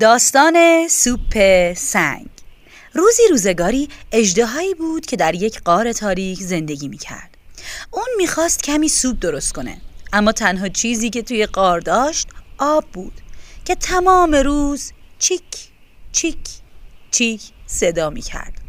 داستان سوپ سنگ روزی روزگاری اجدهایی بود که در یک قار تاریک زندگی می‌کرد. اون می‌خواست کمی سوپ درست کنه اما تنها چیزی که توی قار داشت آب بود که تمام روز چیک چیک چیک صدا می‌کرد.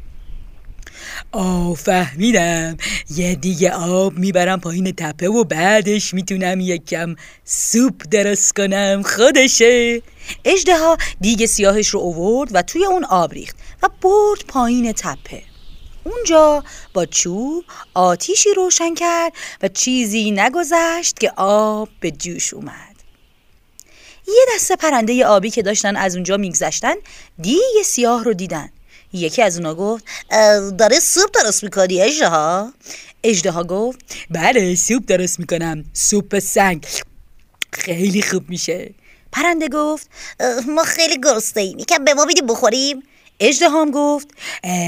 آه فهمیدم. یه دیگه آب می‌برم پایین تپه و بعدش می‌تونم یکم سوپ درست کنم. خودشه. اجده دیگه سیاهش رو اوورد و توی اون آب ریخت و برد پایین تپه. اونجا با چوب آتیشی روشن کرد و چیزی نگذشت که آب به جوش اومد. یه دسته پرنده آبی که داشتن از اونجا میگذشتن دیگه سیاه رو دیدن. یکی از اونا گفت داره سوپ درست می‌کنی اجده ها اجده ها گفت بله سوپ درست می‌کنم سوپ سنگ. خیلی خوب میشه. پرنده گفت ما خیلی گرسنه ایم یکم به ما میدیم بخوریم؟ اجده هم گفت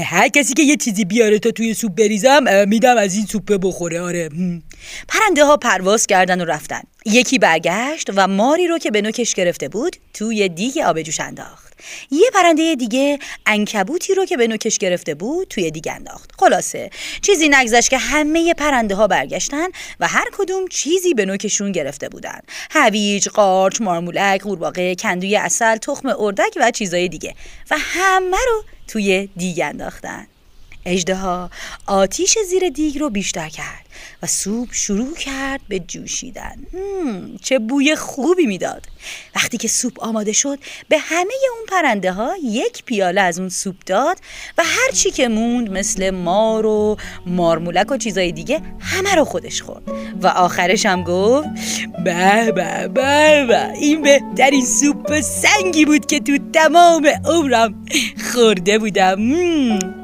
هر کسی که یه چیزی بیاره تا توی سوپ بریزم میدم از این سوپ بخوره آره. پرنده ها پرواز کردن و رفتن. یکی برگشت و ماری رو که به نوکش گرفته بود توی دیگ آب جوش انداخت. یه پرنده دیگه انکبوتی رو که به نوکش گرفته بود توی دیگه انداخت. خلاصه چیزی نگذشت که همه پرنده ها برگشتن و هر کدوم چیزی به نوکشون گرفته بودن. هویج، قارچ، مارمولک، قورباغه، کندوی اصل، تخم اردک و چیزای دیگه. و همه رو توی دیگ انداختن. اجده آتیش زیر دیگ رو بیشتر کرد و سوپ شروع کرد به جوشیدن. چه بوی خوبی می‌داد. وقتی که سوپ آماده شد به همه اون پرنده ها یک پیاله از اون سوپ داد و هر چی که موند مثل مار و مارمولک و چیزای دیگه همه رو خودش خورد. و آخرش هم گفت به به به به این بهترین سوپ سنگی بود که تو تمام عمرم خورده بودم.